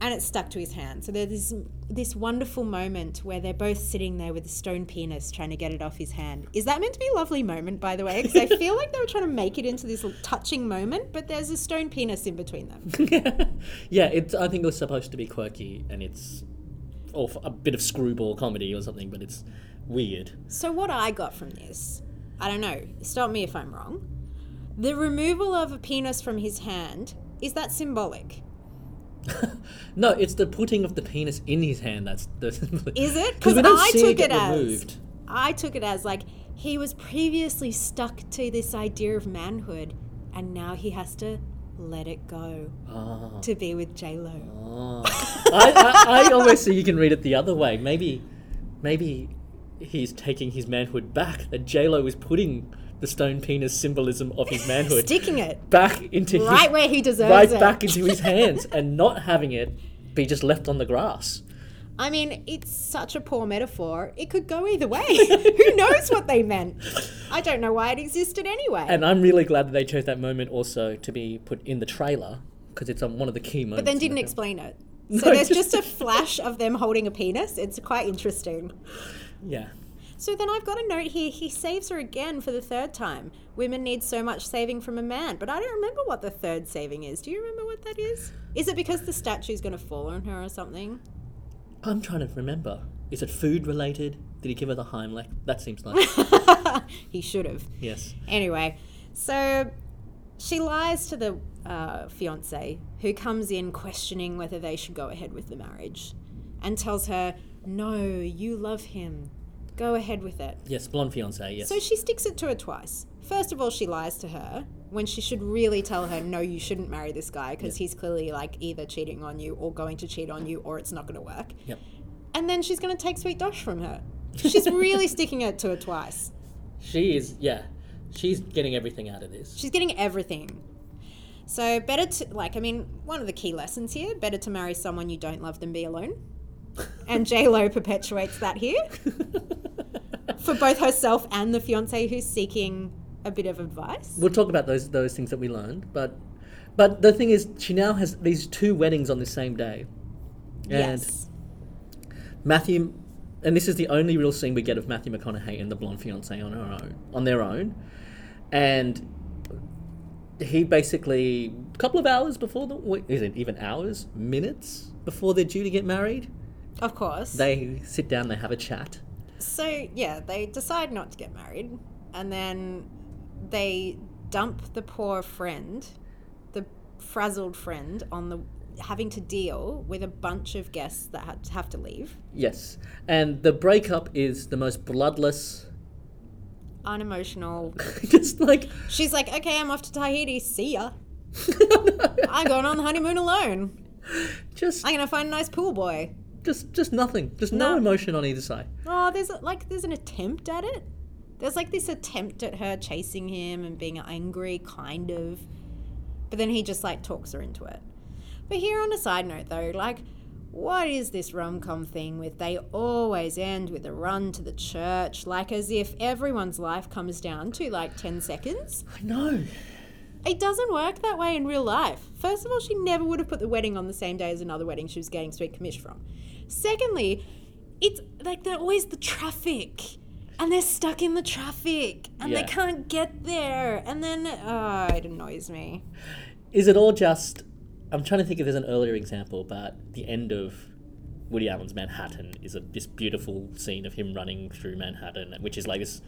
and it's stuck to his hand. So there's this, this wonderful moment where they're both sitting there with a stone penis trying to get it off his hand. Is that meant to be a lovely moment, by the way? Because I feel like they were trying to make it into this touching moment, but there's a stone penis in between them. yeah, it's. I think it was supposed to be quirky, and it's, or a bit of screwball comedy or something, but it's weird. So what I got from this, I don't know. Stop me if I'm wrong. The removal of a penis from his hand is that symbolic? No, it's the putting of the penis in his hand. That's the. Is it? Because Because we don't I took it it, as removed. I took it as like he was previously stuck to this idea of manhood, and now he has to let it go Ah. to be with J Lo. I, I, I almost see you can read it the other way. Maybe, maybe he's taking his manhood back. That J Lo is putting the stone penis symbolism of his manhood Sticking it back into his, right where he deserves right it. Right back into his hands, and not having it be just left on the grass. I mean, it's such a poor metaphor. It could go either way. Who knows what they meant? I don't know why it existed anyway. And I'm really glad that they chose that moment also to be put in the trailer because it's on one of the key moments. but then didn't film. explain it. No, So there's just- just a flash of them holding a penis. It's quite interesting. Yeah. So then I've got a note here. He saves her again for the third time. Women need so much saving from a man, but I don't remember what the third saving is. Do you remember what that is? Is it because the statue's going to fall on her or something? I'm trying to remember. Is it food related? Did he give her the Heimlich? That seems like He should have. yes. Anyway, so she lies to the uh, fiance, who comes in questioning whether they should go ahead with the marriage, and tells her, "No, you love him. Go ahead with it." Yes, blonde fiance. Yes. So she sticks it to her twice. First of all, she lies to her when she should really tell her, no, you shouldn't marry this guy because he's clearly like either cheating on you or going to cheat on you or it's not going to work. Yep. And then she's going to take sweet dosh from her. She's really sticking it to her twice. She is. Yeah. She's getting everything out of this. She's getting everything. So better to like I mean one of the key lessons here: better to marry someone you don't love than be alone. And J Lo perpetuates that here. For both herself and the fiance who's seeking a bit of advice. We'll talk about those those things that we learned, but but the thing is, she now has these two weddings on the same day, and yes. Matthew, and this is the only real scene we get of Matthew McConaughey and the blonde fiance on her own, on their own, and he basically a couple of hours before the is it even hours, minutes before they're due to get married, Of course. they sit down, they have a chat. So yeah, they decide not to get married, and then they dump the poor friend, the frazzled friend, on the having to deal with a bunch of guests that had have to leave. Yes, and the breakup is the most bloodless, Unemotional. just like She's like, okay, I'm off to Tahiti. See ya. I'm going on the honeymoon alone. just I'm gonna find a nice pool boy. Just just nothing, just no, No. emotion on either side. Oh, there's a, like there's an attempt at it. There's like this attempt at her chasing him and being angry, kind of. But then he just like talks her into it. But here on a side note though, like, what is this rom com thing with they always end with a run to the church, like as if everyone's life comes down to like 10 seconds? I know. It doesn't work that way in real life. First of all, she never would have put the wedding on the same day as another wedding she was getting sweet commission from. Secondly, it's like they're always the traffic. And they're stuck in the traffic and Yeah. they can't get there. And then, oh, it annoys me. Is it all just? I'm trying to think if there's an earlier example, but the end of Woody Allen's Manhattan is a, this beautiful scene of him running through Manhattan, which is like this.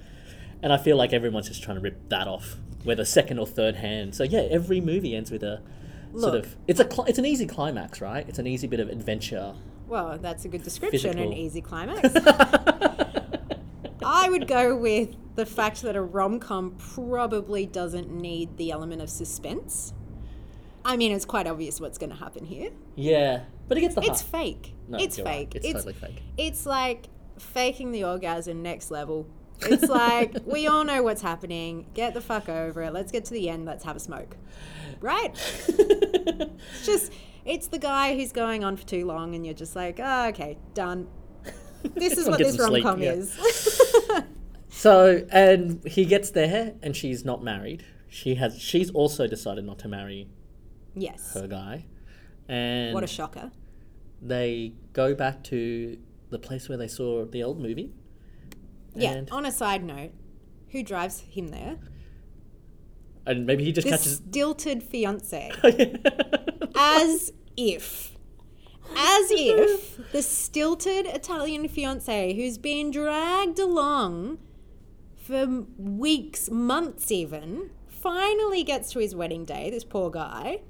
And I feel like everyone's just trying to rip that off, whether second or third hand. So yeah, every movie ends with a sort of. It's a it's an easy climax, right? It's an easy bit of adventure. Well, that's a good description, an easy climax. I would go with the fact that a rom com probably doesn't need the element of suspense. I mean, it's quite obvious what's going to happen here. Yeah, but it gets the It's fake. No, it's you're right. fake. It's totally fake. It's like faking the orgasm next level. It's like we all know what's happening. Get the fuck over it. Let's get to the end. Let's have a smoke. Right? it's just it's the guy who's going on for too long, and you're just like, oh, okay, done. This is what this rom com yeah. is. So and he gets there, and she's not married. She has. She's also decided not to marry yes. her guy, and What a shocker. they go back to the place where they saw the old movie. Yeah. On a side note, who drives him there? and maybe he just The catches. stilted fiance. as if as if the stilted Italian fiance who's been dragged along for weeks, months even, finally gets to his wedding day, this poor guy,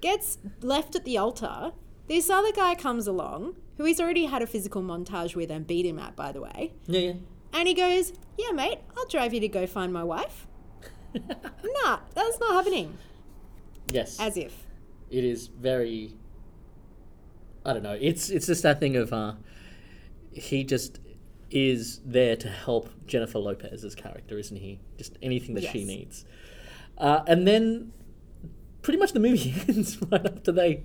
gets left at the altar. This other guy comes along, who he's already had a physical montage with and beat him at, by the way. yeah, yeah. And he goes, Yeah, mate, I'll drive you to go find my wife. nah, that's not happening. Yes. As if. It is very. I don't know. It's it's just that thing of uh, he just is there to help Jennifer Lopez's character, isn't he? Just anything that she needs. Uh, and then pretty much the movie ends right after they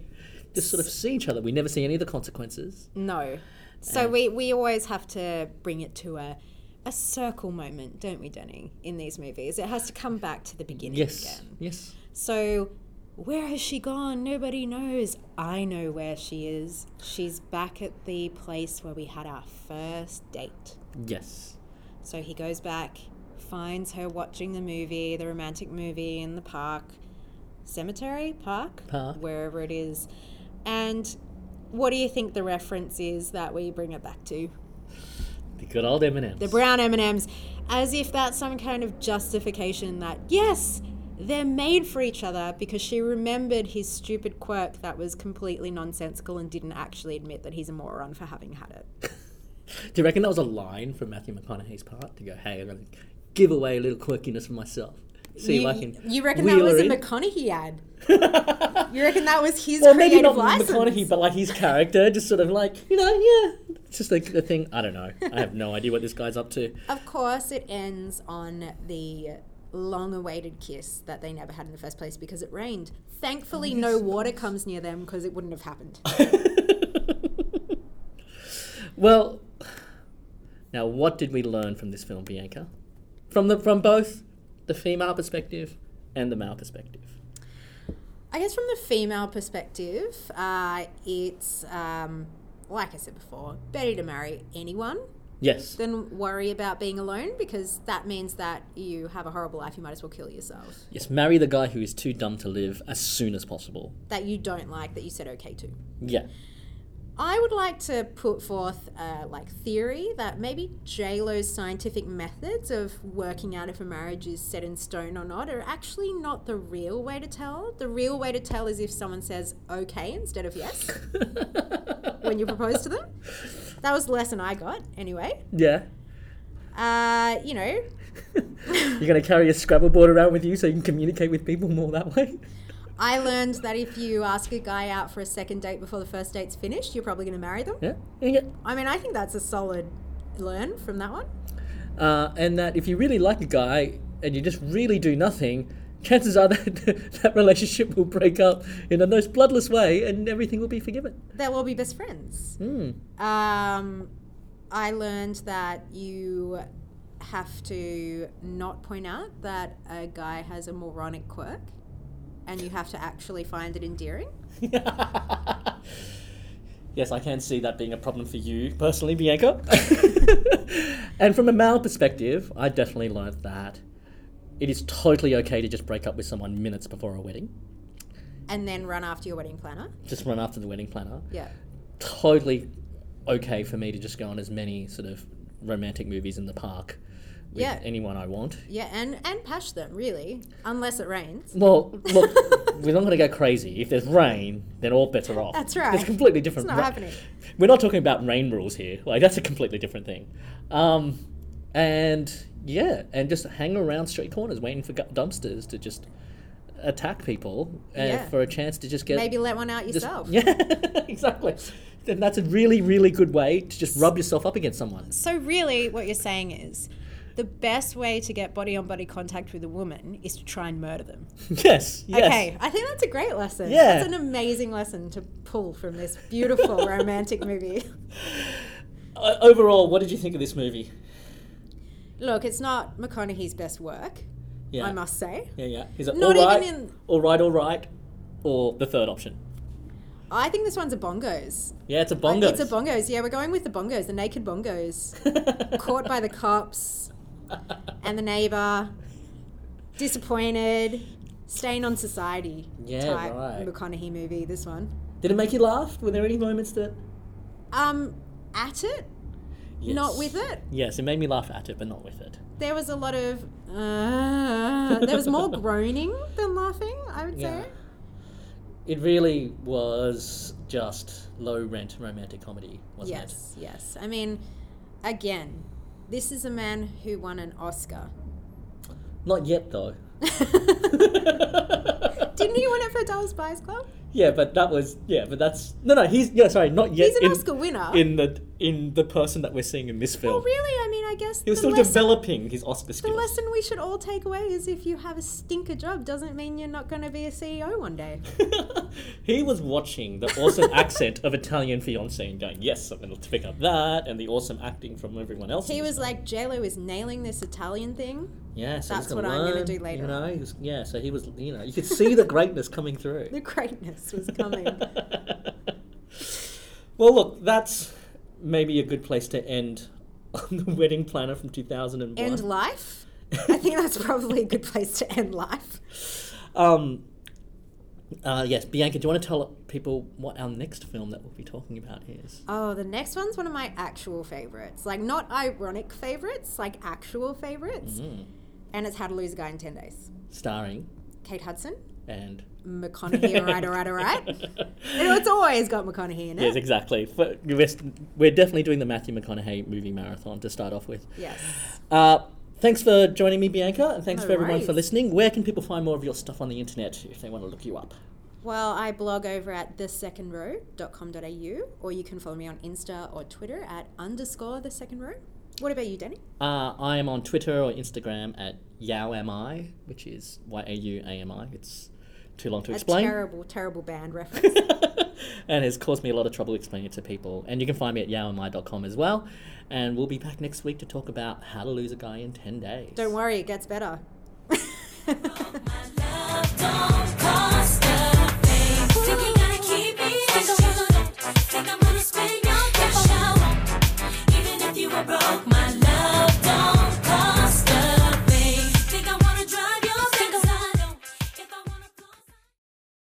just sort of see each other. We never see any of the consequences. No. So we, we always have to bring it to a, a circle moment, don't we, Denny, in these movies? It has to come back to the beginning Yes. again. Yes. So where has she gone? Nobody knows. I know where she is. She's back at the place where we had our first date. Yes. So he goes back, finds her watching the movie, the romantic movie in the park, cemetery, park, Park. wherever it is. And what do you think the reference is that we bring it back to? The good old M&M's. The brown M&Ms, as if that's some kind of justification that yes, they're made for each other because she remembered his stupid quirk that was completely nonsensical and didn't actually admit that he's a moron for having had it. Do you reckon that was a line from Matthew McConaughey's part to go, "Hey, I'm going to give away a little quirkiness for myself"? See you, if I can. you reckon that was a in?" McConaughey ad? you reckon that was his Well, maybe not license? McConaughey, but like his character, just sort of like you know, yeah, it's just like the thing. I don't know. I have no idea what this guy's up to. Of course, it ends on the long awaited kiss that they never had in the first place because it rained. Thankfully, no water comes near them because it wouldn't have happened. Well, now what did we learn from this film, Bianca? From the from both the female perspective and the male perspective. I guess from the female perspective, uh, it's um, like I said before, better to marry anyone Yes. Then worry about being alone because that means that you have a horrible life. You might as well kill yourself. Yes, marry the guy who is too dumb to live as soon as possible. That you don't like, that you said okay to. Yeah. I would like to put forth a like theory that maybe J Lo's scientific methods of working out if a marriage is set in stone or not are actually not the real way to tell. The real way to tell is if someone says okay instead of yes when you propose to them. That was the lesson I got anyway. Yeah. Uh, you know, You're gonna carry a Scrabble board around with you so you can communicate with people more that way. I learned that if you ask a guy out for a second date before the first date's finished, you're probably going to marry them. Yeah. yeah. I mean, I think that's a solid learn from that one. Uh, and that if you really like a guy and you just really do nothing, chances are that that relationship will break up in a most bloodless way and everything will be forgiven. They'll all be best friends. Hmm. Um, I learned that you have to not point out that a guy has a moronic quirk and you have to actually find it endearing. Yes, I can see that being a problem for you personally, Bianca. and from a male perspective, I definitely learned that it is totally okay to just break up with someone minutes before a wedding. And then run after your wedding planner. Just run after the wedding planner. Yeah. Totally okay for me to just go on as many sort of romantic movies in the park with Yeah. anyone I want. Yeah, and, and pash them, really. Unless it rains. Well, look, we're not going to go crazy. If there's rain, then all bets are off. That's right. It's completely different. It's not happening. We're not talking about rain rules here. Like that's a completely different thing. Um, and yeah, and just hang around street corners waiting for dumpsters to just attack people and Yeah. for a chance to just get Maybe let one out just- yourself. Yeah, exactly. Then that's a really, really good way to just rub yourself up against someone. So really, what you're saying is, the best way to get body on body contact with a woman is to try and murder them. yes. Yes. Okay, I think that's a great lesson. Yeah. That's an amazing lesson to pull from this beautiful romantic movie. Uh, overall, what did you think of this movie? Look, it's not McConaughey's best work, Yeah. I must say. Yeah, yeah. Is it Not all right, even in- all right, all right, or the third option? I think this one's a bongos. Yeah, it's a bongos. bongo. It's a bongos. Yeah, we're going with the bongos, the naked bongos. Caught by the cops and the neighbor, disappointed, stain on society Yeah, type right. McConaughey movie, this one. Did it make you laugh? Were there any moments that? Um, at it, not with it. Yes, it made me laugh at it, but not with it. There was a lot of. Uh, there was more groaning than laughing, I would Yeah. say. It really was just low rent romantic comedy, wasn't it? Yes, yes. I mean, again, this is a man who won an Oscar. Not yet, though. Didn't he win it for Dallas Buyers Club? Yeah, but that was yeah, but that's no, no. He's yeah, sorry, not yet. He's an in, Oscar winner. in the in the person that we're seeing in this film. Well, really, I mean, I guess He was still lesson, developing his Oscar the lesson we should all take away is if you have a stinker job, doesn't mean you're not going to be a CEO one day. he was watching the awesome accent of Italian fiance and going, "Yes, I'm going to pick up that," and the awesome acting from everyone else. He was film. like, JLo is nailing this Italian thing. "Yeah, so that's what I'm gonna do later You know, was, yeah. So he was, you know, you could see the greatness coming through. The greatness was coming. well, look, that's maybe a good place to end on the wedding planner from 2001. End life? I think that's probably a good place to end life. Um, uh, yes, Bianca, do you want to tell people what our next film that we'll be talking about is? Oh, the next one's one of my actual favorites. Like, not ironic favorites, like actual favorites. Mm-hmm. And it's How to Lose a Guy in 10 Days. Starring Kate Hudson, and McConaughey, alright. You know, it's always got McConaughey in it. yes, exactly. We're definitely doing the Matthew McConaughey movie marathon to start off with. Yes. Uh, thanks for joining me, Bianca, and thanks No for everyone for listening. Where can people find more of your stuff on the internet if they want to look you up? Well, I blog over at thesecondrow.com.au, or you can follow me on Insta or Twitter at underscore the second row. What about you, Danny? Uh, I am on Twitter or Instagram at YauAmi, which is Y A U A M I. It's too long to A explain. terrible, terrible band reference. and has caused me a lot of trouble explaining it to people. And you can find me at yauami.com as well. And we'll be back next week to talk about how to lose a guy in 10 days. Don't worry, it gets better. Don't